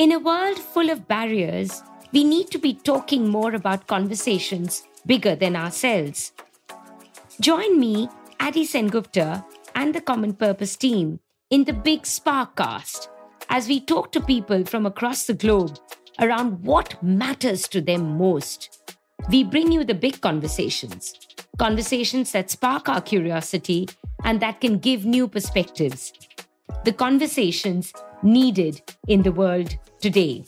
In a world full of barriers, we need to be talking more about conversations bigger than ourselves. Join me, Adi Sengupta, and the Common Purpose team in the Big Sparkcast as we talk to people from across the globe around what matters to them most. We bring you the big conversations, conversations that spark our curiosity and that can give new perspectives. The conversations needed in the world today.